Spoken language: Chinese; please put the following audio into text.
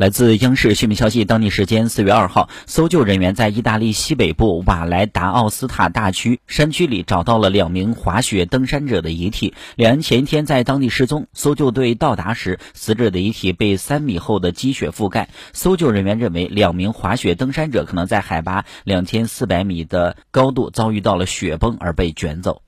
来自央视新闻消息，当地时间四月二号，搜救人员在意大利西北部瓦莱达奥斯塔大区山区里找到了两名滑雪登山者的遗体。两人前一天在当地失踪，搜救队到达时，死者的遗体被三米厚的积雪覆盖。搜救人员认为，两名滑雪登山者可能在海拔两千四百米的高度遭遇到了雪崩而被卷走。